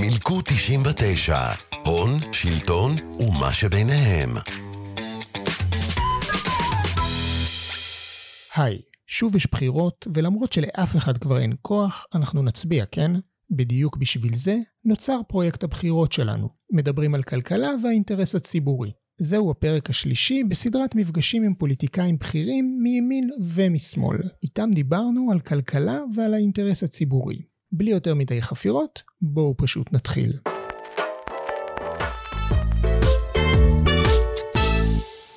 מילקו 99, הון, שלטון ומה שביניהם. היי, שוב יש בחירות, ולמרות שלאף אחד כבר אין כוח, אנחנו נצביע, כן? בדיוק בשביל זה נוצר פרויקט הבחירות שלנו. מדברים על כלכלה והאינטרס הציבורי. זהו הפרק השלישי בסדרת מפגשים עם פוליטיקאים בכירים מימין ומשמאל. איתם דיברנו על כלכלה ועל האינטרס הציבורי. בלי יותר מדי חפירות, בואו פשוט נתחיל.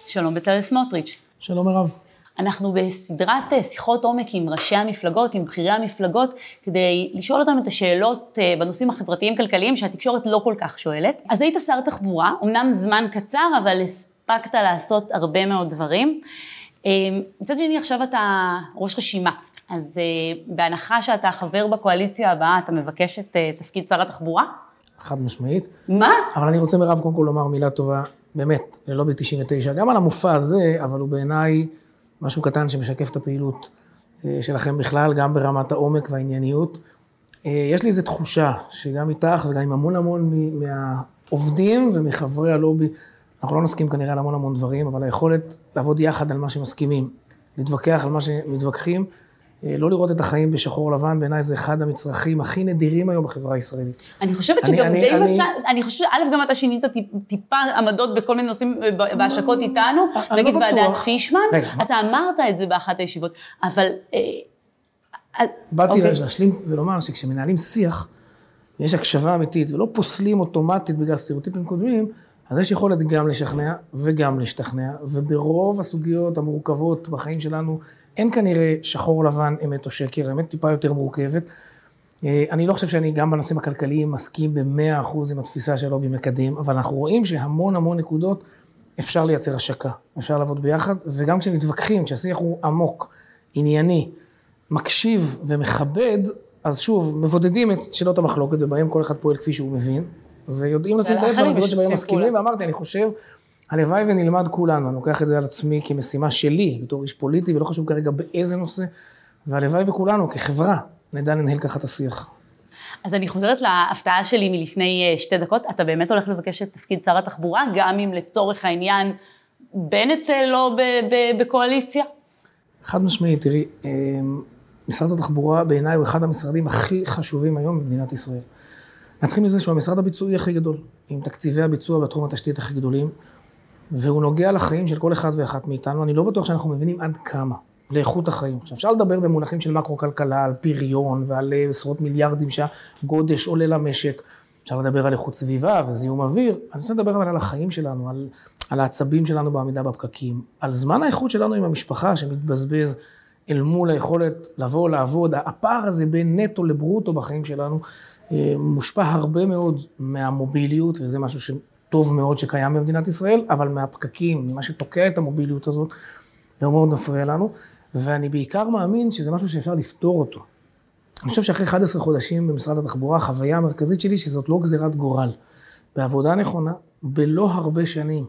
שלום בצלאל סמוטריץ'. שלום מירב. אנחנו בסדרת אה, שיחות עומק עם ראשי המפלגות, עם בכירי המפלגות, כדי לשאול אותם את השאלות אה, בנושאים החברתיים-כלכליים שהתקשורת לא כל כך שואלת. אז היית שר תחבורה, אמנם זמן קצר, אבל הספקת לעשות הרבה מאוד דברים. אה, מצד שני, עכשיו אתה ראש רשימה. אז בהנחה שאתה חבר בקואליציה הבאה, אתה מבקש את תפקיד שר התחבורה? חד משמעית. מה? אבל אני רוצה, מירב, קודם כל לומר מילה טובה, באמת, ללובי 99, גם על המופע הזה, אבל הוא בעיניי... משהו קטן שמשקף את הפעילות אה, שלכם בכלל, גם ברמת העומק והענייניות. אה, יש לי איזו תחושה שגם איתך וגם עם המון המון מהעובדים ומחברי הלובי, אנחנו לא נסכים כנראה על המון המון דברים, אבל היכולת לעבוד יחד על מה שמסכימים, להתווכח על מה שמתווכחים, לא לראות את החיים בשחור לבן, בעיניי זה אחד המצרכים הכי נדירים היום בחברה הישראלית. אני חושבת שגם אני, די אני, מצא, אני אני חושבת, א', גם אתה שינית טיפ, טיפה עמדות בכל מיני נושאים בהשקות איתנו, נגיד לא ועדת פישמן, רגע, אתה אמרת את זה באחת הישיבות, אבל... אה, אה, באתי אוקיי. להשלים ולומר שכשמנהלים שיח, יש הקשבה אמיתית ולא פוסלים אוטומטית בגלל סטריאוטיפים קודמים, אז יש יכולת גם לשכנע וגם להשתכנע, וברוב הסוגיות המורכבות בחיים שלנו, אין כנראה שחור לבן, אמת או שקר, אמת טיפה יותר מורכבת. אה, אני לא חושב שאני גם בנושאים הכלכליים מסכים במאה אחוז עם התפיסה של לובי מקדם, אבל אנחנו רואים שהמון המון נקודות אפשר לייצר השקה, אפשר לעבוד ביחד, וגם כשמתווכחים, כשהשיח הוא עמוק, ענייני, מקשיב ומכבד, אז שוב, מבודדים את שאלות המחלוקת ובהם כל אחד פועל כפי שהוא מבין, ויודעים לשים את האצבע בנקודות שבהם מסכימים, ואמרתי, אני חושב הלוואי ונלמד כולנו, אני לוקח את זה על עצמי כמשימה שלי, בתור איש פוליטי, ולא חשוב כרגע באיזה נושא, והלוואי וכולנו כחברה נדע לנהל ככה את השיח. אז אני חוזרת להפתעה שלי מלפני אה, שתי דקות, אתה באמת הולך לבקש את תפקיד שר התחבורה, גם אם לצורך העניין בנט אה, לא בקואליציה? חד משמעית, תראי, אה, משרד התחבורה בעיניי הוא אחד המשרדים הכי חשובים היום במדינת ישראל. נתחיל מזה שהוא המשרד הביצועי הכי גדול, עם תקציבי הביצוע בתחום התשתית הכי גדולים. והוא נוגע לחיים של כל אחד ואחת מאיתנו, אני לא בטוח שאנחנו מבינים עד כמה, לאיכות החיים. עכשיו, אפשר לדבר במונחים של מקרו-כלכלה, על פריון ועל אה, עשרות מיליארדים שהגודש עולה למשק, אפשר לדבר על איכות סביבה וזיהום אוויר, אני רוצה לדבר אבל על החיים שלנו, על, על העצבים שלנו בעמידה בפקקים, על זמן האיכות שלנו עם המשפחה שמתבזבז אל מול היכולת לבוא, לעבוד, הפער הזה בין נטו לברוטו בחיים שלנו, אה, מושפע הרבה מאוד מהמוביליות, וזה משהו. טוב מאוד שקיים במדינת ישראל, אבל מהפקקים, ממה שתוקע את המוביליות הזאת, זה מאוד מפריע לנו, ואני בעיקר מאמין שזה משהו שאפשר לפתור אותו. אני חושב שאחרי 11 חודשים במשרד התחבורה, החוויה המרכזית שלי שזאת לא גזירת גורל. בעבודה נכונה, בלא הרבה שנים,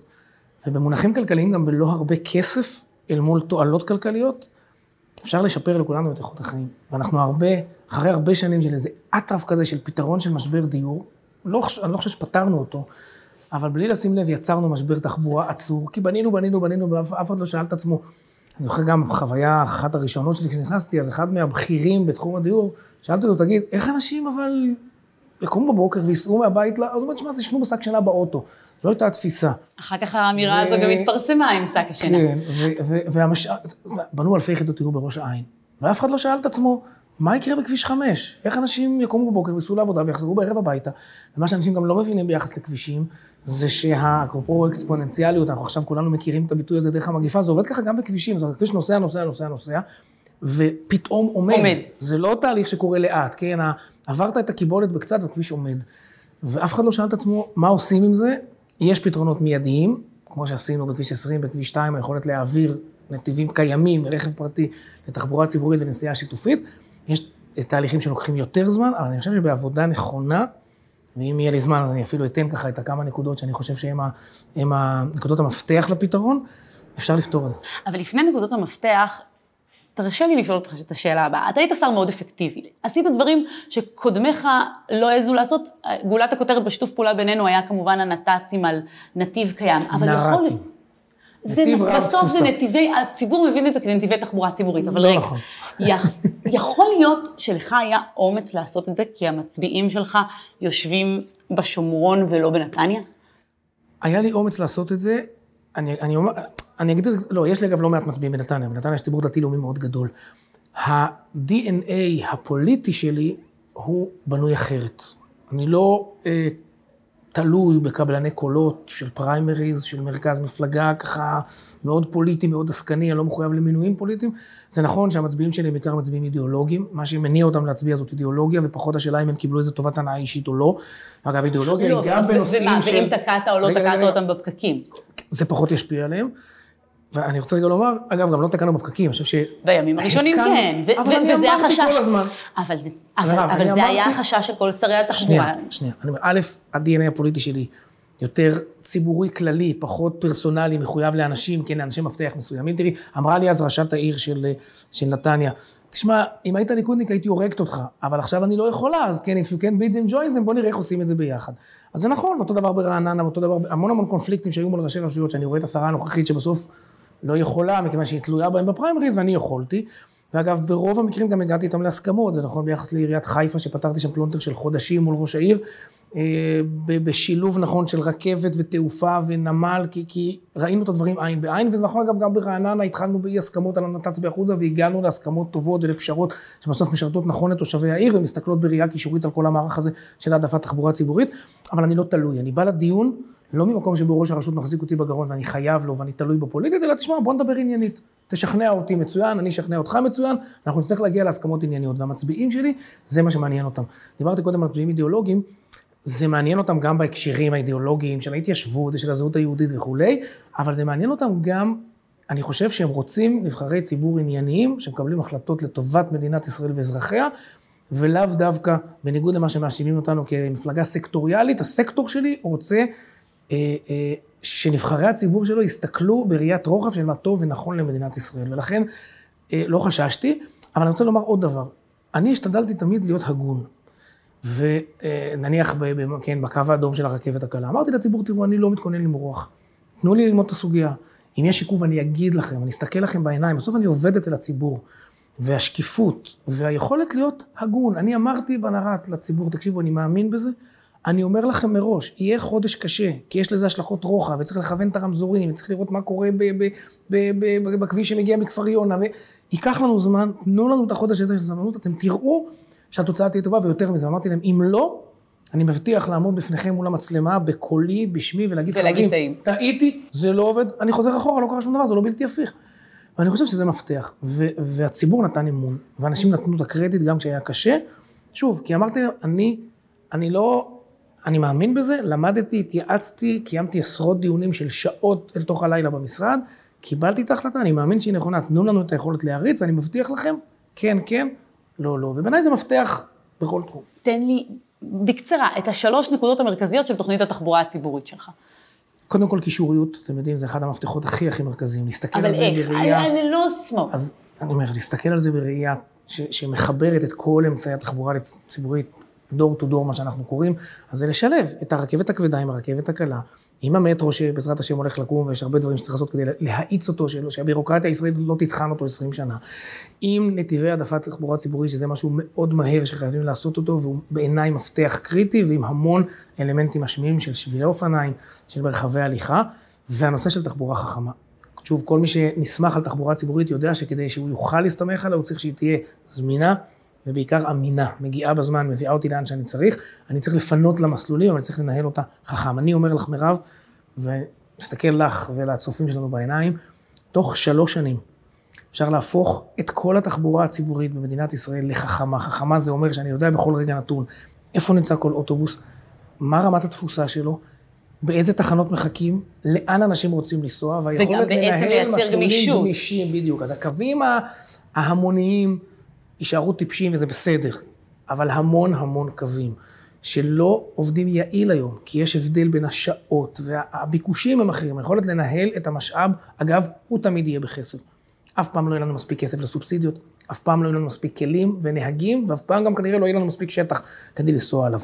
ובמונחים כלכליים גם בלא הרבה כסף אל מול תועלות כלכליות, אפשר לשפר לכולנו את איכות החיים. ואנחנו הרבה, אחרי הרבה שנים של איזה אטרף כזה של פתרון של משבר דיור, לא, אני לא חושב שפתרנו אותו, אבל בלי לשים לב יצרנו משבר תחבורה עצור, כי בנינו, בנינו, בנינו, ואף אחד לא שאל את עצמו. אני זוכר גם חוויה אחת הראשונות שלי כשנכנסתי, אז אחד מהבכירים בתחום הדיור, שאלתי אותו, תגיד, איך אנשים אבל יקומו בבוקר וייסעו מהבית, אז הוא אומר, שמע, זה ישנו בשק שינה באוטו. זו הייתה התפיסה. אחר כך האמירה הזו גם התפרסמה עם שק השינה. כן, בנו אלפי יחידות דיור בראש העין, ואף אחד לא שאל את עצמו, מה יקרה בכביש 5? איך אנשים יקומו בבוקר וייסעו לעבודה ויחזרו בערב הביתה? ומה שאנשים גם לא מבינים ביחס לכבישים, זה שהאפרופו אקספוננציאליות, אנחנו עכשיו כולנו מכירים את הביטוי הזה דרך המגיפה, זה עובד ככה גם בכבישים, זאת אומרת, כביש נוסע, נוסע, נוסע, נוסע, ופתאום עומד. עומד. זה לא תהליך שקורה לאט, כן? עברת את הקיבולת בקצת והכביש עומד. ואף אחד לא שאל את עצמו, מה עושים עם זה? יש פתרונות מיידיים, כמו שעשינו בכביש 20, בכביש 2, היכולת להעביר נתיבים קיימים מרכב פרטי לתחבורה ציבורית ונסיעה שיתופית. יש תהליכים שלוקחים יותר זמן, אבל אני חושב שבעבודה נכונה, ואם יהיה לי זמן, אז אני אפילו אתן ככה את הכמה נקודות שאני חושב שהן הנקודות המפתח לפתרון, אפשר לפתור את זה. אבל לפני נקודות המפתח, תרשה לי לשאול אותך את השאלה הבאה. אתה היית שר מאוד אפקטיבי. עשית דברים שקודמיך לא העזו לעשות. גולת הכותרת בשיתוף פעולה בינינו היה כמובן הנת"צים על נתיב קיים. אבל יכול... נר"תים. זה, נתיב רב בסוף זה. נתיבי, הציבור מבין את זה כנתיבי תחבורה ציבורית, אבל לא רגע, נכון. יכ- יכול להיות שלך היה אומץ לעשות את זה, כי המצביעים שלך יושבים בשומרון ולא בנתניה? היה לי אומץ לעשות את זה, אני, אני אומר, אני אגיד לא, יש לי אגב לא מעט מצביעים בנתניה, בנתניה יש ציבור דתי-לאומי מאוד גדול. ה-DNA הפוליטי שלי הוא בנוי אחרת. אני לא אה, תלוי בקבלני קולות של פריימריז, של מרכז מפלגה, ככה מאוד פוליטי, מאוד עסקני, אני לא מחויב למינויים פוליטיים. זה נכון שהמצביעים שלי הם בעיקר מצביעים אידיאולוגיים, מה שמניע אותם להצביע זאת אידיאולוגיה, ופחות השאלה אם הם קיבלו איזה טובת הנאה אישית או לא. אגב, אידיאולוגיה היא גם בנושאים ומה, של... ואם תקעת או לא תקעת. אותם בפקקים? זה פחות ישפיע עליהם. ואני רוצה רגע לומר, אגב, גם לא תקענו בפקקים, אני חושב ש... בימים הראשונים הקלנו, כן, ו- אבל ו- אני וזה אמרתי החשש. כל הזמן. אבל זה- אבל- מירב, אבל זה היה אמרתי- החשש של כל שרי התחבורה. שנייה, שנייה. אני אומר, א', ה-DNA הפוליטי שלי יותר ציבורי כללי, פחות פרסונלי, מחויב לאנשים, כן, לאנשי מפתח מסוימים. תראי, אמרה לי אז ראשת העיר של, של נתניה, תשמע, אם היית ליכודניק הייתי הורגת אותך, אבל עכשיו אני לא יכולה, אז כן, if you can beat them join them, בוא נראה איך עושים את זה ביחד. אז זה נכון, ואותו דבר ברעננה, ואותו דבר, המון המון קונפליקטים שהיו מול ראשי רשויות, שאני רואה את השרה הנוכחית שבסוף לא יכולה, מכיוון שהיא תלויה בהם בפריימריז, ואני יכולתי. ואגב, ברוב המקרים גם הגעתי איתם להסכמות, זה נכון ביחס לעיריית חיפה, שפתרתי שם פלונטר של חודשים מול ראש העיר, אה, בשילוב נכון של רכבת ותעופה ונמל, כי, כי ראינו את הדברים עין בעין, וזה נכון אגב גם ברעננה, התחלנו באי הסכמות על הנת"צ באחוזה, והגענו להסכמות טובות ולפשרות שבסוף משרתות נכון את תושבי העיר, ומסתכלות בראייה קישורית על כל המערך הזה של העדפת תחבורה ציבורית, אבל אני לא תלוי, אני בא לדיון לא ממקום שבו ראש הרשות מחזיק אותי בגרון ואני חייב לו ואני תלוי בו פוליטית, אלא תשמע, בוא נדבר עניינית. תשכנע אותי מצוין, אני אשכנע אותך מצוין, אנחנו נצטרך להגיע להסכמות ענייניות. והמצביעים שלי, זה מה שמעניין אותם. דיברתי קודם על מצביעים אידיאולוגיים, זה מעניין אותם גם בהקשרים האידיאולוגיים של ההתיישבות ושל הזהות היהודית וכולי, אבל זה מעניין אותם גם, אני חושב שהם רוצים נבחרי ציבור ענייניים, שמקבלים החלטות לטובת מדינת ישראל ואזרחיה, ולאו דווקא, בניגוד למה שמאשימים אותנו כמפלגה סקטוריאלית, הסקטור שלי רוצה שנבחרי הציבור שלו יסתכלו בראיית רוחב של מה טוב ונכון למדינת ישראל. ולכן אה, לא חששתי, אבל אני רוצה לומר עוד דבר. אני השתדלתי תמיד להיות הגון. ונניח, ב, כן, בקו האדום של הרכבת הקלה, אמרתי לציבור, תראו, אני לא מתכונן למרוח. תנו לי ללמוד את הסוגיה. אם יש עיכוב, אני אגיד לכם, אני אסתכל לכם בעיניים. בסוף אני עובד אצל הציבור. והשקיפות, והיכולת להיות הגון. אני אמרתי בנר"ת לציבור, תקשיבו, אני מאמין בזה, אני אומר לכם מראש, יהיה חודש קשה, כי יש לזה השלכות רוחב, וצריך לכוון את הרמזורים, וצריך לראות מה קורה ב- ב- ב- ב- ב- בכביש שמגיע מכפר יונה, וייקח לנו זמן, תנו לנו את החודש הזה של סבלנות, אתם תראו שהתוצאה תהיה טובה, ויותר מזה, אמרתי להם, אם לא, אני מבטיח לעמוד בפניכם מול המצלמה, בקולי, בשמי, ולהגיד, ולהגיד, חברים. טעיתי, זה לא עובד, אני חוזר אחורה, לא קרה שום דבר, זה לא בלתי הפיך. ואני חושב שזה מפתח, ו- והציבור נתן אמון, ואנשים נתנו את הקרדיט גם כשהיה קשה. שוב, כי אמרתי, אני, אני לא, אני מאמין בזה, למדתי, התייעצתי, קיימתי עשרות דיונים של שעות אל תוך הלילה במשרד, קיבלתי את ההחלטה, אני מאמין שהיא נכונה, תנו לנו את היכולת להריץ, אני מבטיח לכם, כן, כן, לא, לא, ובעיניי זה מפתח בכל תחום. תן לי בקצרה את השלוש נקודות המרכזיות של תוכנית התחבורה הציבורית שלך. קודם כל קישוריות, אתם יודעים, זה אחד המפתחות הכי הכי מרכזיים, להסתכל אבל על זה איך? בראייה... אני, אני לא סמוק. אז אני אומר, להסתכל על זה בראייה ש, שמחברת את כל אמצעי התחבורה הציבורית, דור טו דור, מה שאנחנו קוראים, אז זה לשלב את הרכבת הכבדה עם הרכבת הקלה, עם המטרו שבעזרת השם הולך לקום, ויש הרבה דברים שצריך לעשות כדי להאיץ אותו, שהבירוקרטיה הישראלית לא תטחן אותו 20 שנה. עם נתיבי העדפת תחבורה ציבורית, שזה משהו מאוד מהר שחייבים לעשות אותו, והוא בעיניי מפתח קריטי, ועם המון אלמנטים משמיעים של שבילי אופניים, של מרחבי הליכה, והנושא של תחבורה חכמה. שוב, כל מי שנסמך על תחבורה ציבורית יודע שכדי שהוא יוכל להסתמך עליה, הוא צריך שהיא תהיה זמינה ובעיקר אמינה, מגיעה בזמן, מביאה אותי לאן שאני צריך. אני צריך לפנות למסלולים, אבל אני צריך לנהל אותה חכם. אני אומר לך, מירב, ומסתכל לך ולצופים שלנו בעיניים, תוך שלוש שנים אפשר להפוך את כל התחבורה הציבורית במדינת ישראל לחכמה. חכמה זה אומר שאני יודע בכל רגע נתון איפה נמצא כל אוטובוס, מה רמת התפוסה שלו, באיזה תחנות מחכים, לאן אנשים רוצים לנסוע, והיכולת לנהל מסלולים. גמישים, בדיוק. אז הקווים ההמוניים יישארו טיפשים וזה בסדר, אבל המון המון קווים שלא עובדים יעיל היום, כי יש הבדל בין השעות והביקושים הם אחרים, היכולת לנהל את המשאב, אגב, הוא תמיד יהיה בחסר. אף פעם לא יהיה לנו מספיק כסף לסובסידיות, אף פעם לא יהיה לנו מספיק כלים ונהגים, ואף פעם גם כנראה לא יהיה לנו מספיק שטח כדי לנסוע עליו.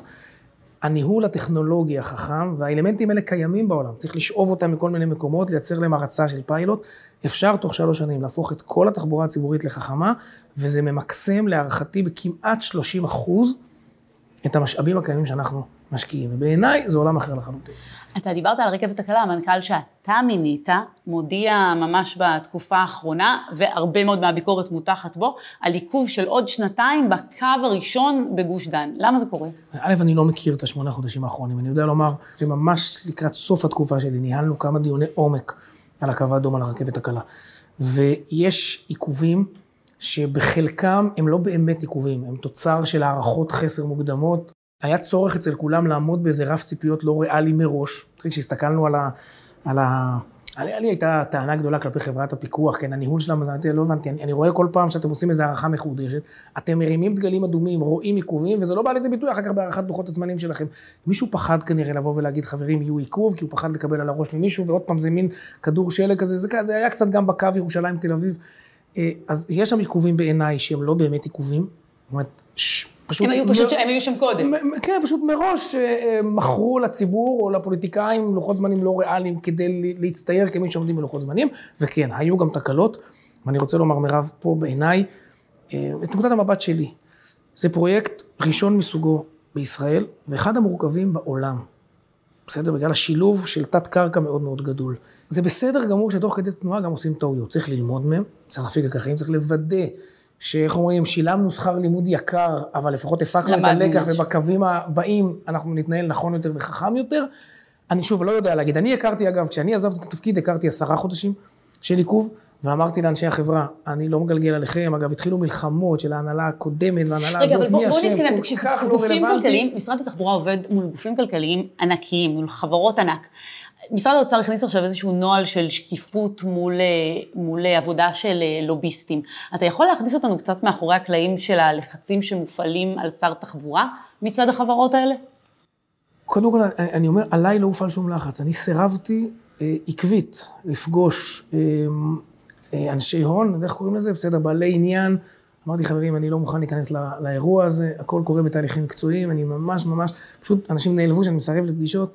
הניהול הטכנולוגי החכם, והאלמנטים האלה קיימים בעולם, צריך לשאוב אותם מכל מיני מקומות, לייצר להם הרצה של פיילוט. אפשר תוך שלוש שנים להפוך את כל התחבורה הציבורית לחכמה, וזה ממקסם להערכתי בכמעט 30 אחוז את המשאבים הקיימים שאנחנו משקיעים, ובעיניי זה עולם אחר לחלוטין. אתה דיברת על הרכבת הקלה, המנכ"ל שאתה מינית מודיע ממש בתקופה האחרונה, והרבה מאוד מהביקורת מותחת בו, על עיכוב של עוד שנתיים בקו הראשון בגוש דן. למה זה קורה? א', אני לא מכיר את השמונה חודשים האחרונים, אני יודע לומר שממש לקראת סוף התקופה שלי ניהלנו כמה דיוני עומק על הקו האדום על הרכבת הקלה. ויש עיכובים שבחלקם הם לא באמת עיכובים, הם תוצר של הערכות חסר מוקדמות היה צורך אצל כולם לעמוד באיזה רף ציפיות לא ריאלי מראש. כשהסתכלנו על ה... על ה... לי הייתה טענה גדולה כלפי חברת הפיקוח, כן, הניהול אמרתי, לא הבנתי, אני, אני רואה כל פעם שאתם עושים איזו הערכה מחודשת, אתם מרימים דגלים אדומים, רואים עיכובים, וזה לא בא לידי ביטוי אחר כך בהערכת דוחות הזמנים שלכם. מישהו פחד כנראה לבוא ולהגיד, חברים, יהיו עיכוב, כי הוא פחד לקבל על הראש ממישהו, ועוד פעם זה מין כדור שלג כזה, זה, זה היה קצת גם בקו ירושלים-תל אביב. אה, אז יש שם עיכובים בעיניי שהם לא באמת עיכובים, זאת אומרת, פשוט... הם היו פשוט, הם היו שם קודם. כן, פשוט מראש אה, אה, מכרו לציבור או לפוליטיקאים לוחות זמנים לא ריאליים כדי להצטייר כמי שעומדים בלוחות זמנים, וכן, היו גם תקלות, ואני רוצה לומר, מירב, פה בעיניי, אה, את נקודת המבט שלי, זה פרויקט ראשון מסוגו בישראל, ואחד המורכבים בעולם. בסדר? בגלל השילוב של תת קרקע מאוד מאוד גדול. זה בסדר גמור שתוך כדי תנועה גם עושים טעויות. צריך ללמוד מהם, צריך להפיק לקחים, צריך לוודא שאיך אומרים, שילמנו שכר לימוד יקר, אבל לפחות הפקנו את הלקח, ובקווים הבאים אנחנו נתנהל נכון יותר וחכם יותר. אני שוב לא יודע להגיד, אני הכרתי אגב, כשאני עזבתי את התפקיד, הכרתי עשרה חודשים של עיכוב, ואמרתי לאנשי החברה, אני לא מגלגל עליכם, אגב, התחילו מלחמות של ההנהלה הקודמת וההנהלה הזאת, מי אשם, כל כך לא רלוונטי. משרד התחבורה עובד מול גופים כלכליים ענקיים, מול חברות ענק. משרד האוצר הכניס עכשיו איזשהו נוהל של שקיפות מול, אה, מול עבודה של אה, לוביסטים. אתה יכול להכניס אותנו קצת מאחורי הקלעים של הלחצים שמופעלים על שר תחבורה מצד החברות האלה? קודם כל, אני אומר, עליי לא הופעל שום לחץ. אני סירבתי אה, עקבית לפגוש אה, אה, אנשי הון, איך קוראים לזה? בסדר, בעלי עניין. אמרתי, חברים, אני לא מוכן להיכנס לא, לאירוע הזה, הכל קורה בתהליכים מקצועיים, אני ממש ממש, פשוט אנשים נעלבו שאני מסרב לפגישות.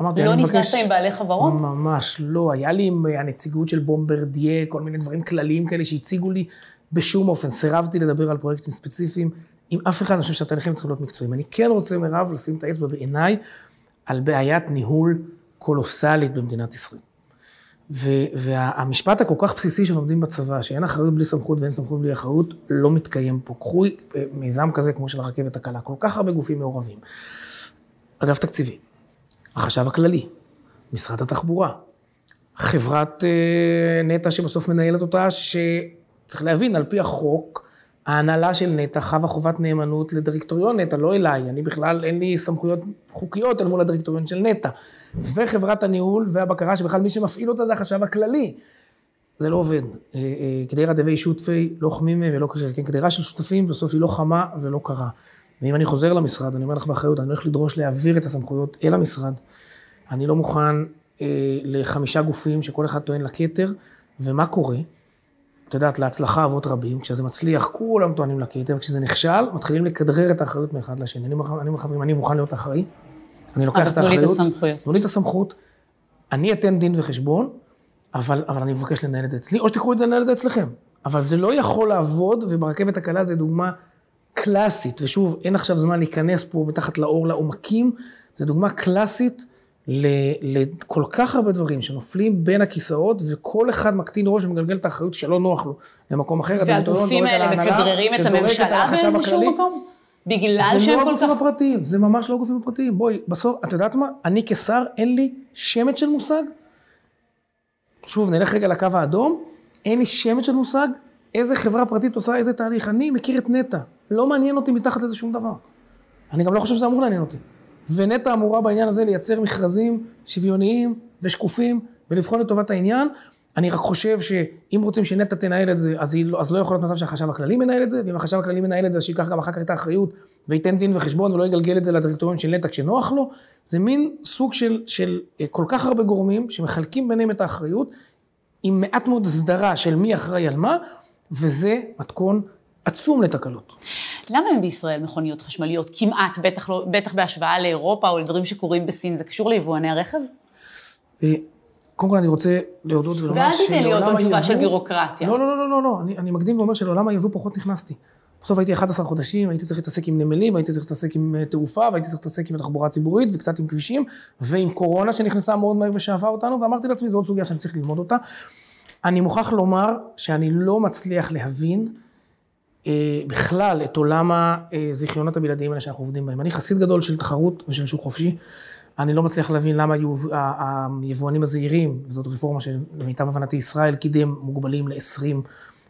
אמרתי, לא אני מבקש... לא נכנסת עם בעלי חברות? ממש לא. היה לי עם הנציגות של בומברדיה, כל מיני דברים כלליים כאלה שהציגו לי בשום אופן. סירבתי לדבר על פרויקטים ספציפיים. עם אף אחד, אני חושב שהתהליכים צריכים להיות מקצועיים. אני כן רוצה, מירב, לשים את האצבע בעיניי על בעיית ניהול קולוסלית במדינת ישראל. והמשפט הכל כך בסיסי שלומדים בצבא, שאין אחריות בלי סמכות ואין סמכות בלי אחריות, לא מתקיים פה. קחו אה, מיזם כזה כמו של הרכבת הקלה, כל כך הרבה גופים מעורבים. אגף תקציבים, החשב הכללי, משרד התחבורה, חברת אה, נטע שבסוף מנהלת אותה, שצריך להבין, על פי החוק, ההנהלה של נטע חווה חובת נאמנות לדירקטוריון נטע, לא אליי, אני בכלל, אין לי סמכויות חוקיות אל מול הדירקטוריון של נטע. וחברת הניהול והבקרה, שבכלל מי שמפעיל אותה זה החשב הכללי. זה לא עובד. קדירה אה, דבי שותפי, לא חמימה ולא קריר. כן, קדירה של שותפים, בסוף היא לא חמה ולא קרה. ואם אני חוזר למשרד, אני אומר לך באחריות, אני הולך לדרוש להעביר את הסמכויות אל המשרד. אני לא מוכן אה, לחמישה גופים שכל אחד טוען לכתר, ומה קורה? את יודעת, להצלחה אבות רבים, כשזה מצליח, כולם טוענים לכתר, כשזה נכשל, מתחילים לכדרר את האחריות מאחד לשני. אני אומר חברים, אני מוכן להיות אחראי, אני לוקח את האחריות, תנו לי את הסמכות, אני אתן דין וחשבון, אבל, אבל אני מבקש לנהל את זה אצלי, או שתיקחו את זה לנהל את זה אצלכם. אבל זה לא יכול לעבוד, וברכבת הקלה זה דוגמה קלאסית, ושוב, אין עכשיו זמן להיכנס פה מתחת לאור לעומקים, זו דוגמה קלאסית לכל כך הרבה דברים שנופלים בין הכיסאות, וכל אחד מקטין ראש ומגלגל את האחריות שלא נוח לו למקום אחר. והגופים האלה מכדררים את הממשלה באיזשהו מקום? בגלל שהם לא כל כך... זה לא הגופים הפרטיים, זה ממש לא הגופים הפרטיים. בואי, בסוף, את יודעת מה? אני כשר, אין לי שמץ של מושג. שוב, נלך רגע לקו האדום, אין לי שמץ של מושג איזה חברה פרטית עושה איזה תהליך. אני מכיר את נטע, לא מעניין אותי מתחת לזה שום דבר. אני גם לא חושב שזה אמור לעניין אותי. ונטע אמורה בעניין הזה לייצר מכרזים שוויוניים ושקופים ולבחון לטובת העניין. אני רק חושב שאם רוצים שנטע תנהל את זה, אז, לא, אז לא יכול להיות מצב שהחשב הכללי מנהל את זה, ואם החשב הכללי מנהל את זה, אז שייקח גם אחר כך את האחריות וייתן דין וחשבון ולא יגלגל את זה לדירקטוריון של נטע כשנוח לו. זה מין סוג של, של אה, כל כך הרבה גורמים שמחלקים ביניהם את האחריות. עם מעט מאוד הסדרה של מי אחראי על מה, וזה מתכון עצום לתקלות. למה אין בישראל מכוניות חשמליות כמעט, בטח, לא, בטח בהשוואה לאירופה או לדברים שקורים בסין? זה קשור ליבואני הרכב? קודם כל אני רוצה להודות ולומר שלעולם היבוא... ואל תיתן לי עוד תשובה של בירוקרטיה. לא, לא, לא, לא, לא, לא. אני, אני מקדים ואומר שלעולם היבוא פחות נכנסתי. בסוף הייתי 11 חודשים, הייתי צריך להתעסק עם נמלים, הייתי צריך להתעסק עם אה, תעופה, והייתי צריך להתעסק עם התחבורה הציבורית, וקצת עם כבישים, ועם קורונה שנכנסה מאוד מהר ושאבה אותנו, ואמרתי לעצמי, זו עוד סוגיה שאני צריך ללמוד אותה. אני מוכרח לומר שאני לא מצליח להבין אה, בכלל את עולם הזיכיונות הבלעדיים האלה שאנחנו עובדים בהם. אני חסיד גדול של תחרות ושל שוק חופשי. אני לא מצליח להבין למה היבואנים הזעירים, וזאת רפורמה שלמיטב הבנתי ישראל קידם, מוגבלים ל-20.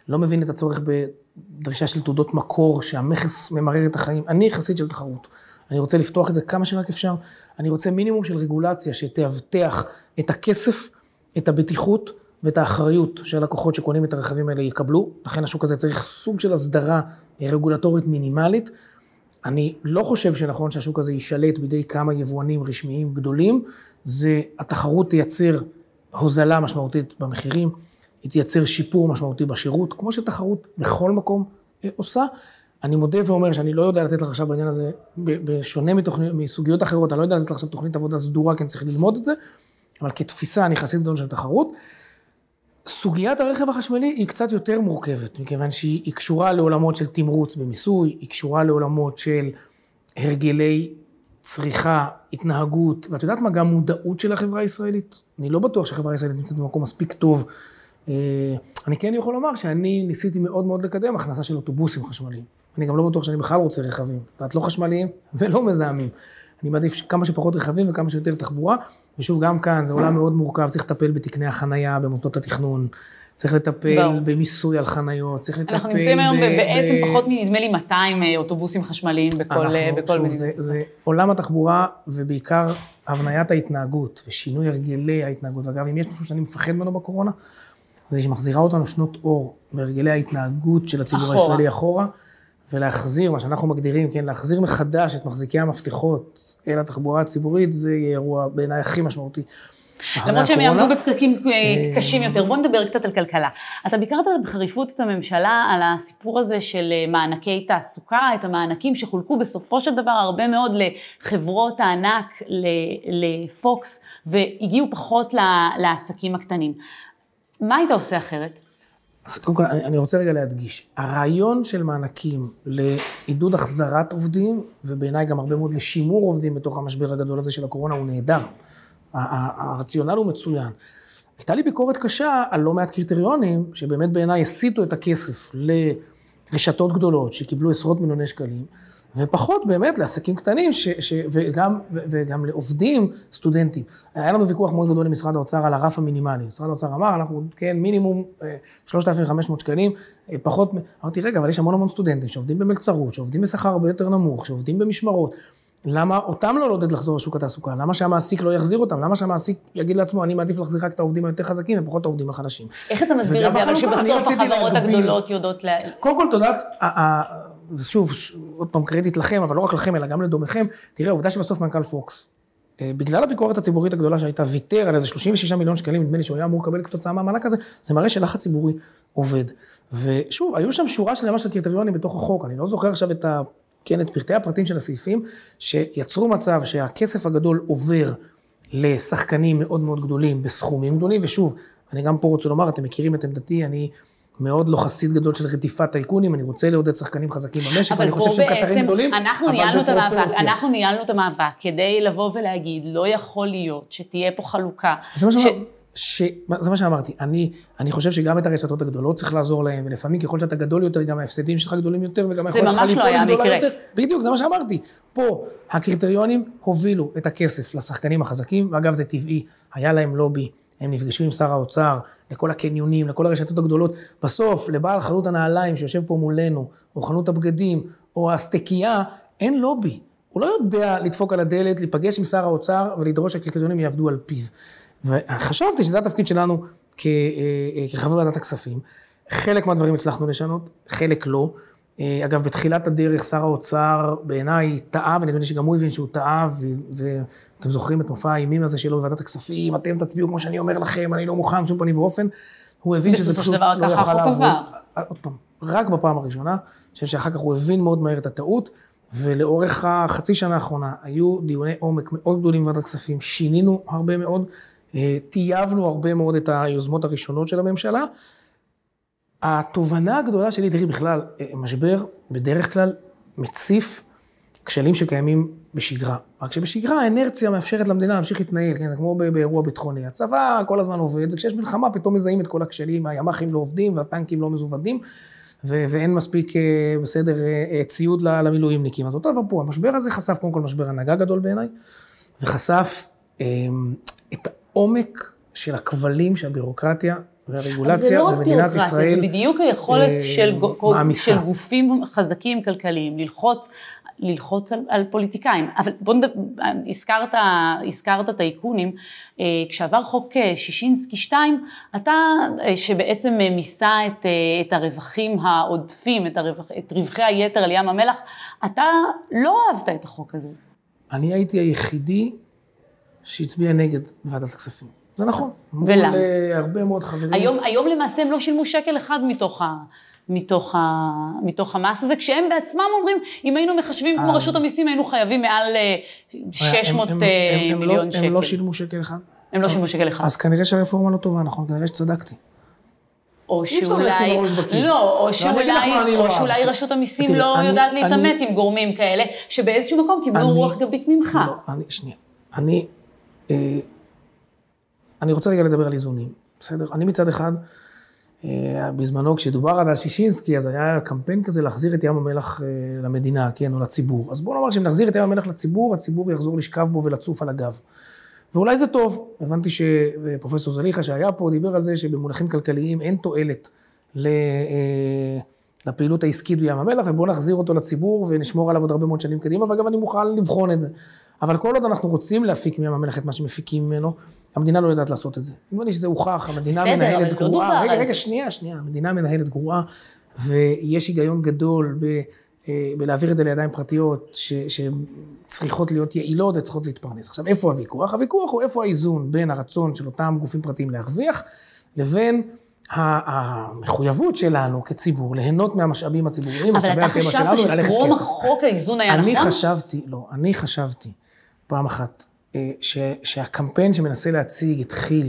לא מבין את הצורך בדרישה של תעודות מקור, שהמכס ממרר את החיים. אני חסיד של תחרות. אני רוצה לפתוח את זה כמה שרק אפשר. אני רוצה מינימום של רגולציה שתאבטח את הכסף, את הבטיחות ואת האחריות שהלקוחות שקונים את הרכבים האלה יקבלו. לכן השוק הזה צריך סוג של הסדרה רגולטורית מינימלית. אני לא חושב שנכון שהשוק הזה יישלט בידי כמה יבואנים רשמיים גדולים. זה, התחרות תייצר הוזלה משמעותית במחירים, היא תייצר שיפור משמעותי בשירות, כמו שתחרות בכל מקום אה, עושה. אני מודה ואומר שאני לא יודע לתת לך עכשיו בעניין הזה, בשונה מתוכני, מסוגיות אחרות, אני לא יודע לתת לך עכשיו תוכנית עבודה סדורה, כי אני צריך ללמוד את זה, אבל כתפיסה אני חסיד גדול של תחרות. סוגיית הרכב החשמלי היא קצת יותר מורכבת, מכיוון שהיא קשורה לעולמות של תמרוץ במיסוי, היא קשורה לעולמות של הרגלי צריכה, התנהגות, ואת יודעת מה, גם מודעות של החברה הישראלית. אני לא בטוח שהחברה הישראלית נמצאת במקום מספיק טוב. אה, אני כן יכול לומר שאני ניסיתי מאוד מאוד לקדם הכנסה של אוטובוסים חשמליים. אני גם לא בטוח שאני בכלל רוצה רכבים, את יודעת, לא חשמליים ולא מזהמים. אני מעדיף כמה שפחות רכבים וכמה שיותר תחבורה, ושוב, גם כאן זה עולם מאוד מורכב, צריך לטפל בתקני החנייה במוסדות התכנון, צריך לטפל בוא. במיסוי על חניות, צריך לטפל... אנחנו נמצאים היום ב- בעצם ב- פחות מנדמה לי 200 אה, אוטובוסים חשמליים בכל, אנחנו, אה, בכל מדינה. זה, זה עולם התחבורה, ובעיקר הבניית ההתנהגות, ושינוי הרגלי ההתנהגות. ואגב, אם יש משהו שאני מפחד ממנו בקורונה, זה שמחזירה אותנו שנות אור מהרגלי ההתנהגות של הציבור אחורה. הישראלי אחורה. ולהחזיר, מה שאנחנו מגדירים, כן, להחזיר מחדש את מחזיקי המפתחות אל התחבורה הציבורית, זה יהיה אירוע בעיניי הכי משמעותי. למרות שהם יעמדו בפקקים אה, אה, קשים יותר. בוא נדבר קצת על כלכלה. אתה ביקרת בחריפות את הממשלה על הסיפור הזה של אה, מענקי תעסוקה, את המענקים שחולקו בסופו של דבר הרבה מאוד לחברות הענק, לפוקס, והגיעו פחות לעסקים הקטנים. מה היית עושה אחרת? אז קודם כל, אני רוצה רגע להדגיש, הרעיון של מענקים לעידוד החזרת עובדים, ובעיניי גם הרבה מאוד לשימור עובדים בתוך המשבר הגדול הזה של הקורונה, הוא נהדר. הרציונל הוא מצוין. הייתה לי ביקורת קשה על לא מעט קריטריונים, שבאמת בעיניי הסיטו את הכסף לרשתות גדולות, שקיבלו עשרות מיליוני שקלים, ופחות באמת לעסקים קטנים, ש, ש, וגם, וגם לעובדים, סטודנטים. היה לנו ויכוח מאוד גדול עם משרד האוצר על הרף המינימלי. משרד האוצר אמר, אנחנו, כן, מינימום 3,500 אה, שקלים, אה, פחות, אמרתי, רגע, אבל יש המון המון סטודנטים שעובדים במלצרות, שעובדים בשכר הרבה יותר נמוך, שעובדים במשמרות. למה אותם לא לעודד לחזור לשוק התעסוקה? למה שהמעסיק לא יחזיר אותם? למה שהמעסיק יגיד לעצמו, אני מעדיף להחזיר רק את העובדים היותר חזקים ופחות את העובדים החלשים? איך אתה מסביר את זה, אבל שבסוף החברות הגדולות יודעות ל... קודם כל, תודעת, שוב, עוד פעם קרדיט לכם, אבל לא רק לכם, אלא גם לדומיכם, תראה, העובדה שבסוף מנכ"ל פוקס, אה, בגלל הביקורת הציבורית הגדולה שהייתה, ויתר על איזה 36 מיליון שקלים, נדמה לי שהוא היה אמור לקבל כתוצאה מהמענק הזה, זה מראה שלחץ ציבורי עובד. ושוב, היו שם שורה שלמה של קריטריונים בתוך החוק, אני לא זוכר עכשיו את ה... כן, את פרטי הפרטים של הסעיפים, שיצרו מצב שהכסף הגדול עובר לשחקנים מאוד מאוד גדולים בסכומים גדולים, ושוב, אני גם פה רוצה לומר, אתם מכירים את עמדתי, אני מאוד לא חסיד גדול של רדיפת טייקונים, אני רוצה לעודד שחקנים חזקים במשק, ואני חושב שהם קטרים גדולים, אנחנו ניהלנו את המאבק, אנחנו ניהלנו את המאבק כדי לבוא ולהגיד, לא יכול להיות שתהיה פה חלוקה. זה מה ש... ש... זה מה שאמרתי, אני, אני חושב שגם את הרשתות הגדולות צריך לעזור להם, ולפעמים ככל שאתה גדול יותר, גם ההפסדים שלך גדולים יותר, וגם היכולת שלך ליפול לא גדולה יותר. בדיוק, זה מה שאמרתי. פה, הקריטריונים הובילו את הכסף לשחקנים החזקים, ואגב, זה טבעי, היה להם לובי, הם נפגשו עם שר האוצר, לכל הקניונים, לכל הרשתות הגדולות. בסוף, לבעל חנות הנעליים שיושב פה מולנו, או חנות הבגדים, או הסטקייה, אין לובי. הוא לא יודע לדפוק על הדלת, להיפגש עם שר האוצר ולדרוש שהקריטריונים יעבדו על פיו. וחשבתי שזה התפקיד שלנו כ, אה, כחבר ועדת הכספים. חלק מהדברים הצלחנו לשנות, חלק לא. אה, אגב, בתחילת הדרך שר האוצר בעיניי טעה, ואני חושב שגם הוא הבין שהוא טעה, ואתם זוכרים את מופע האימים הזה שלו בוועדת הכספים, אתם תצביעו כמו שאני אומר לכם, אני לא מוכן בשום פנים ואופן. הוא הבין שזה פשוט דבר לא יכל החוק לעבוד. עבר. עוד פעם, רק בפעם הראשונה, אני חושב שאחר כך הוא הבין מאוד מהר את הטעות, ולאורך החצי שנה האחרונה היו דיוני עומק מאוד גדולים בוועדת הכספים, שינינו הרבה מאוד, אה, טייבנו הרבה מאוד את היוזמות הראשונות של הממשלה. התובנה הגדולה שלי, תראי בכלל, אה, משבר בדרך כלל מציף כשלים שקיימים בשגרה. רק שבשגרה האנרציה מאפשרת למדינה להמשיך להתנהל, כן, כמו באירוע ביטחוני. הצבא כל הזמן עובד, וכשיש מלחמה פתאום מזהים את כל הכשלים, הימ"חים לא עובדים והטנקים לא מזוודים, ו- ואין מספיק, אה, בסדר, אה, ציוד למילואימניקים. אז אותו דבר פה, המשבר הזה חשף קודם כל משבר הנהגה גדול בעיניי, וחשף את העומק של הכבלים שהבירוקרטיה והרגולציה לא במדינת ישראל. זה בדיוק היכולת אה, של, מעמיסה. של גופים חזקים כלכליים ללחוץ, ללחוץ על, על פוליטיקאים. אבל בוא נדבר, הזכרת, הזכרת טייקונים, אה, כשעבר חוק אה, שישינסקי 2, אתה אה, שבעצם מיסה את, אה, את הרווחים העודפים, את, הרווח, את רווחי היתר על ים המלח, אתה לא אהבת את החוק הזה. אני הייתי היחידי שהצביע נגד ועדת הכספים. זה נכון. ולמה? מול אה, הרבה מאוד חברים. היום, היום למעשה הם לא שילמו שקל אחד מתוך, ה, מתוך, ה, מתוך המס הזה, כשהם בעצמם אומרים, אם היינו מחשבים כמו אז- רשות המיסים, היינו חייבים מעל אה, 600 הם- הם- אה, הם- הם לא- מיליון שקל. הם לא שילמו שקל אחד. הם לא שילמו שקל אחד. אז כנראה שהרפורמה לא טובה, נכון? כנראה שצדקתי. או שאולי. לא, או שאולי, לא או שאולי. רשות המיסים לא יודעת להתעמת עם גורמים כאלה, שבאיזשהו מקום קיבלו רוח גבית ממך. לא, אני, שנייה. אני, אה, אני רוצה רגע לדבר על איזונים, בסדר? אני מצד אחד, אה, בזמנו כשדובר על שישינסקי, אז היה קמפיין כזה להחזיר את ים המלח אה, למדינה, כן, או לציבור. אז בואו נאמר שאם נחזיר את ים המלח לציבור, הציבור יחזור לשכב בו ולצוף על הגב. ואולי זה טוב. הבנתי שפרופסור זליכה שהיה פה, דיבר על זה שבמונחים כלכליים אין תועלת אה, לפעילות העסקית בים המלח, ובואו נחזיר אותו לציבור ונשמור עליו עוד הרבה מאוד שנים קדימה, ואגב, אני מוכן לבחון את זה. אבל כל עוד אנחנו רוצים להפיק מים המלח את מה שמפיקים ממנו, המדינה לא יודעת לעשות את זה. נדמה לי שזה הוכח, המדינה בסדר, מנהלת אבל לא גרועה. רגע, רגע. שנייה, שנייה. המדינה מנהלת גרועה, ויש היגיון גדול ב... אה, בלהעביר את זה לידיים פרטיות ש, שצריכות להיות יעילות וצריכות להתפרנס. עכשיו, איפה הוויכוח? הוויכוח הוא איפה האיזון בין הרצון של אותם גופים פרטיים להרוויח, לבין המחויבות שלנו כציבור ליהנות מהמשאבים הציבוריים, אבל משאבי אתה הטבע שלנו חשבת וללכת שטרום כסף. החוק האיזון היה אני נכון? חשבתי, לא, אני חשבתי פעם אחת, ש, שהקמפיין שמנסה להציג את כי"ל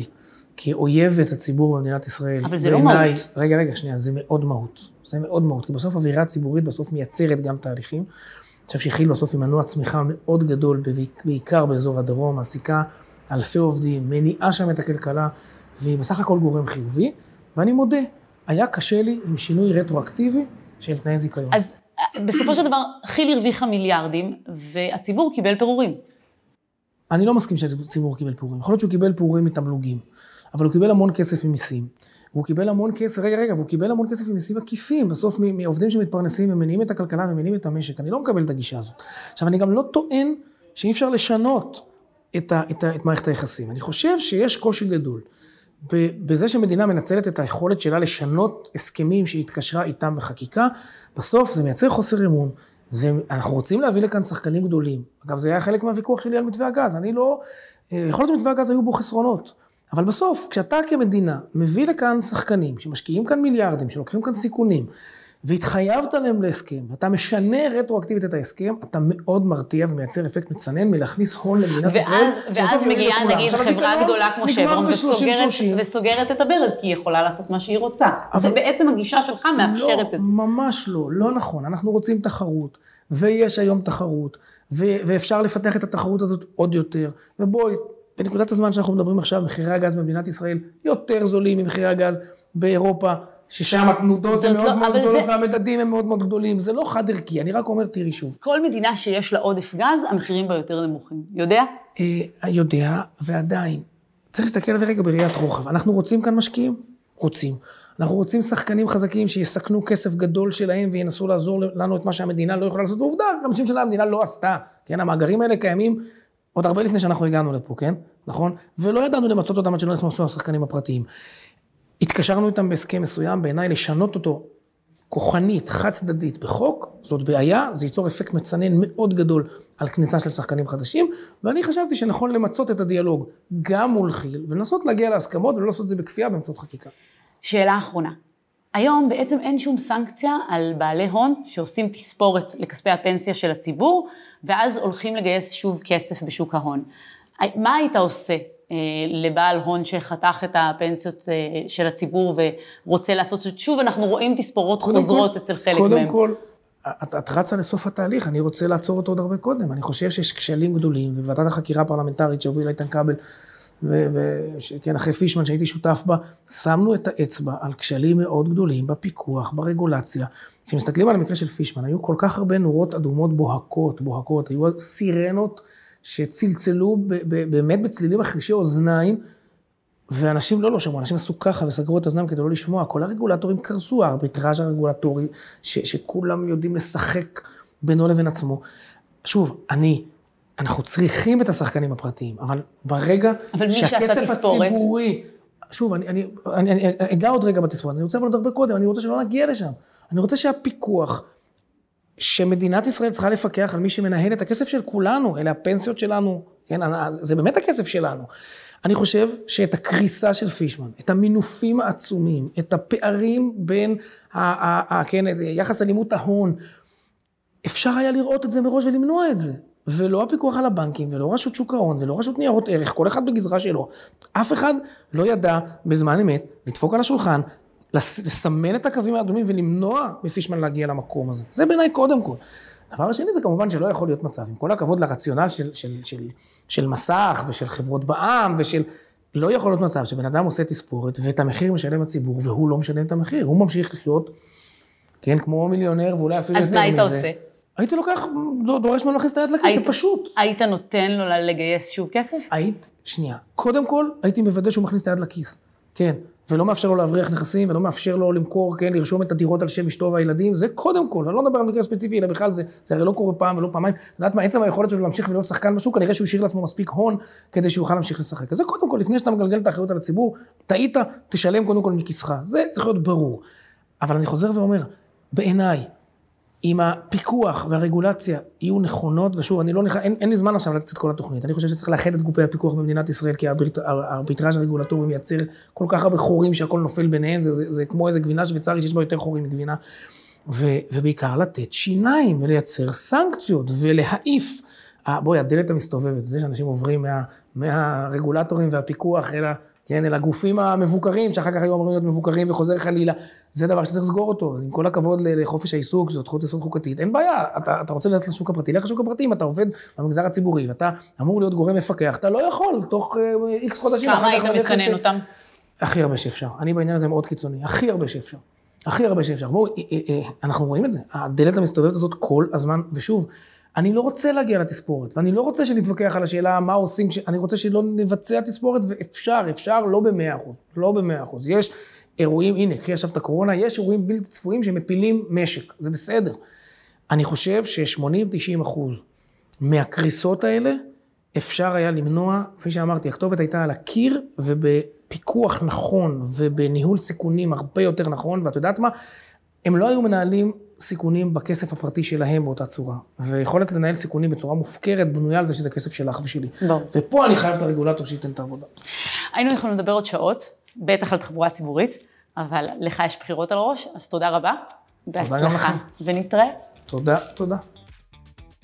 כאויבת הציבור במדינת ישראל, אבל זה לא בעיניי- מהות. רגע, רגע, שנייה, זה מאוד מהות. זה מאוד מהות, כי בסוף אווירה ציבורית בסוף מייצרת גם תהליכים. אני חושב שכי"ל בסוף היא מנוע צמיחה מאוד גדול, בעיקר באזור הדרום, מעסיקה אלפי עובדים, מניעה שם את הכלכלה, והיא בסך הכל גורם חיובי. ואני מודה, היה קשה לי עם שינוי רטרואקטיבי של תנאי זיכיון. אז אה, בסופו של דבר, כי"ל הרוויחה מיליארדים, והציבור קיבל פירורים. אני לא מסכים שהציבור קיבל פירורים. יכול להיות שהוא קיבל פירורים מתמלוגים, אבל הוא קיבל המון כסף ממיסים. והוא קיבל המון כסף, רגע, רגע, והוא קיבל המון כסף ממיסים עקיפים, בסוף מעובדים שמתפרנסים ומניעים את הכלכלה ומניעים את המשק. אני לא מקבל את הגישה הזאת. עכשיו, אני גם לא טוען שאי אפשר לשנות את, ה, את, ה, את מערכת היחסים. אני חושב שיש קושי גדול בזה שמדינה מנצלת את היכולת שלה לשנות הסכמים שהיא התקשרה איתם בחקיקה, בסוף זה מייצר חוסר אמון. זה, אנחנו רוצים להביא לכאן שחקנים גדולים. אגב, זה היה חלק מהוויכוח שלי על מתווה הגז. אני לא... אה, יכול להיות שמתווה הגז היו בו חסרונות, אבל בסוף, כשאתה כמדינה מביא לכאן שחקנים שמשקיעים כאן מיליארדים, שלוקחים כאן סיכונים, והתחייבת להם להסכם, ואתה משנה רטרואקטיבית את ההסכם, אתה מאוד מרתיע ומייצר אפקט מצנן מלהכניס הון למדינת ישראל. ואז, שבסוף ואז מגיעה. נגיד חברה גדולה כמו שברון ב-30, וסוגרת, 30. וסוגרת את הברז, כי היא יכולה לעשות מה שהיא רוצה. אבל- זה בעצם הגישה שלך מאפשרת לא, את זה. ממש לא, לא נכון. אנחנו רוצים תחרות, ויש היום תחרות, ו- ואפשר לפתח את התחרות הזאת עוד יותר. ובואי, בנקודת הזמן שאנחנו מדברים עכשיו, מחירי הגז במדינת ישראל יותר זולים ממחירי הגז באירופה, ששם התנודות הן מאוד לא- מאוד גדולות זה- והמדדים הם מאוד מאוד גדולים. זה לא חד ערכי, אני רק אומר, תראי שוב. כל מדינה שיש לה עודף גז, המחירים בה יותר נמוכים. יודע? אה, יודע, ועדיין, צריך להסתכל על זה רגע בראיית רוחב. אנחנו רוצים כאן משקיעים? רוצים. אנחנו רוצים שחקנים חזקים שיסכנו כסף גדול שלהם וינסו לעזור לנו את מה שהמדינה לא יכולה לעשות. ועובדה, 50 שנה המדינה לא עשתה. כן, המאגרים האלה קיימים עוד הרבה לפני שאנחנו הגענו לפה, כן? נכון? ולא ידענו למצות אותם עד שלא נכנסו השחקנים הפרטיים. התקשרנו איתם בהסכם מסוים, בעיניי לשנות אותו כוחנית, חד צדדית בחוק, זאת בעיה, זה ייצור אפקט מצנן מאוד גדול על כניסה של שחקנים חדשים, ואני חשבתי שנכון למצות את הדיאלוג גם מול כי"ל, ולנסות להגיע להסכמות ולא לעשות את זה בכפייה באמצעות חקיקה. שאלה אחרונה. היום בעצם אין שום סנקציה על בעלי הון שעושים תספורת לכספי הפנסיה של הציבור, ואז הולכים לגייס שוב כסף בשוק ההון. מה היית עושה לבעל הון שחתך את הפנסיות אה, של הציבור ורוצה לעשות, שוב אנחנו רואים תספורות חוזרות כל, אצל חלק קודם מהם. קודם כל, את, את רצה לסוף התהליך, אני רוצה לעצור אותו עוד הרבה קודם. אני חושב שיש כשלים גדולים, וועדת החקירה הפרלמנטרית שהובילה איתן כבל, וכן, אחרי פישמן שהייתי שותף בה, שמנו את האצבע על כשלים מאוד גדולים בפיקוח, ברגולציה. כשמסתכלים על המקרה של פישמן, היו כל כך הרבה נורות אדומות בוהקות, בוהקות, היו סירנות שצלצלו באמת בצלילים מחרישי אוזניים, ואנשים לא לא שמעו, אנשים עשו ככה וסגרו את אוזניים כדי לא לשמוע, כל הרגולטורים קרסו, הארביטראז' הרגולטורי, ש, שכולם יודעים לשחק בינו לבין עצמו. שוב, אני, אנחנו צריכים את השחקנים הפרטיים, אבל ברגע אבל שהכסף הציבורי, שוב, אני, אני, אני, אני אגע עוד רגע בתספורת, אני רוצה אבל עוד הרבה קודם, אני רוצה שלא נגיע לשם. אני רוצה שהפיקוח, שמדינת ישראל צריכה לפקח על מי שמנהל את הכסף של כולנו, אלה הפנסיות שלנו, כן, זה באמת הכסף שלנו. אני חושב שאת הקריסה של פישמן, את המינופים העצומים, את הפערים בין, ה, ה, ה, כן, יחס אלימות ההון, אפשר היה לראות את זה מראש ולמנוע את זה. ולא הפיקוח על הבנקים, ולא רשות שוק ההון, ולא רשות ניירות ערך, כל אחד בגזרה שלו. אף אחד לא ידע בזמן אמת לדפוק על השולחן, לסמן את הקווים האדומים ולמנוע מפישמן להגיע למקום הזה. זה בעיניי קודם כל. הדבר השני זה כמובן שלא יכול להיות מצב, עם כל הכבוד לרציונל של, של, של, של מסך ושל חברות בע"מ ושל... לא יכול להיות מצב שבן אדם עושה תספורת ואת המחיר משלם הציבור והוא לא משלם את המחיר, הוא ממשיך לחיות, כן, כמו מיליונר ואולי אפילו יותר מזה. אז מה היית עושה? הייתי לוקח, דורש ממנו להכניס את היד לכיס, זה פשוט. היית נותן לו לגייס שוב כסף? היית, שנייה. קודם כל, הייתי מוודא שהוא מכניס את היד לכיס. כן. ולא מאפשר לו להבריח נכסים, ולא מאפשר לו למכור, כן, לרשום את הדירות על שם אשתו והילדים, זה קודם כל, אני לא מדבר על מקרה ספציפי, אלא בכלל זה, זה הרי לא קורה פעם ולא פעמיים. את יודעת מה, עצם היכולת שלו להמשיך ולהיות שחקן בשוק, כנראה שהוא השאיר לעצמו מספיק הון, כדי שהוא יוכל להמשיך לשחק. אז זה קודם כל, לפני שאתה מגלגל את האחריות על הציבור, טעית, תשלם קודם כל מכיסך. זה צריך להיות ברור. אבל אני חוזר ואומר, בעיניי, אם הפיקוח והרגולציה יהיו נכונות, ושוב, אני לא נכנס, אין, אין לי זמן עכשיו לתת את כל התוכנית, אני חושב שצריך לאחד את גופי הפיקוח במדינת ישראל, כי הארביטראז' הרגולטורי מייצר כל כך הרבה חורים שהכל נופל ביניהם, זה, זה, זה כמו איזה גבינה שוויצרית שיש בה יותר חורים מגבינה, ו, ובעיקר לתת שיניים ולייצר סנקציות ולהעיף. בואי, הדלת המסתובבת, זה שאנשים עוברים מה, מהרגולטורים והפיקוח אל כן, אל הגופים המבוקרים, שאחר כך היו אמורים להיות מבוקרים וחוזר חלילה, זה דבר שצריך לסגור אותו. עם כל הכבוד לחופש העיסוק, שזאת זכות יסוד חוקתית, אין בעיה, אתה, אתה רוצה ללכת לשוק הפרטי, לך לשוק הפרטי, אם אתה עובד במגזר הציבורי ואתה אמור להיות גורם מפקח, אתה לא יכול, תוך איקס uh, חודשים כמה היית מצנן אותם? הכי הרבה שאפשר. אני בעניין הזה מאוד קיצוני, הכי הרבה שאפשר. הכי הרבה שאפשר. בואו, אה, אה, אנחנו רואים את זה, הדלת המסתובבת הזאת כל הזמן, ושוב, אני לא רוצה להגיע לתספורת, ואני לא רוצה שנתווכח על השאלה מה עושים, אני רוצה שלא נבצע תספורת, ואפשר, אפשר לא במאה אחוז, לא במאה אחוז. יש אירועים, הנה, קחי עכשיו את הקורונה, יש אירועים בלתי צפויים שמפילים משק, זה בסדר. אני חושב ש-80-90 אחוז מהקריסות האלה, אפשר היה למנוע, כפי שאמרתי, הכתובת הייתה על הקיר, ובפיקוח נכון, ובניהול סיכונים הרבה יותר נכון, ואת יודעת מה? הם לא היו מנהלים סיכונים בכסף הפרטי שלהם באותה צורה. ויכולת לנהל סיכונים בצורה מופקרת בנויה על זה שזה כסף שלך ושלי. ברור. ופה אני חייב את הרגולטור שייתן את העבודה. היינו יכולים לדבר עוד שעות, בטח על תחבורה ציבורית, אבל לך יש בחירות על הראש, אז תודה רבה. בהצלחה. ונתראה. תודה, תודה.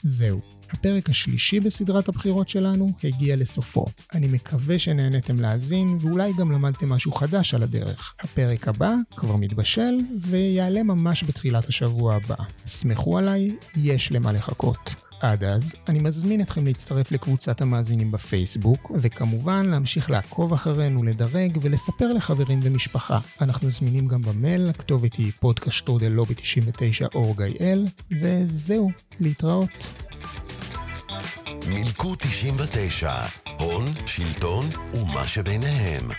זהו. הפרק השלישי בסדרת הבחירות שלנו הגיע לסופו. אני מקווה שנהניתם להאזין ואולי גם למדתם משהו חדש על הדרך. הפרק הבא כבר מתבשל ויעלה ממש בתחילת השבוע הבא. סמכו עליי, יש למה לחכות. עד אז, אני מזמין אתכם להצטרף לקבוצת המאזינים בפייסבוק, וכמובן להמשיך לעקוב אחרינו, לדרג ולספר לחברים ומשפחה. אנחנו זמינים גם במייל, הכתובת היא פודקאסט שטרודל לובי 99 .org.il, וזהו, להתראות. מילקו 99, הון, שלטון ומה שביניהם.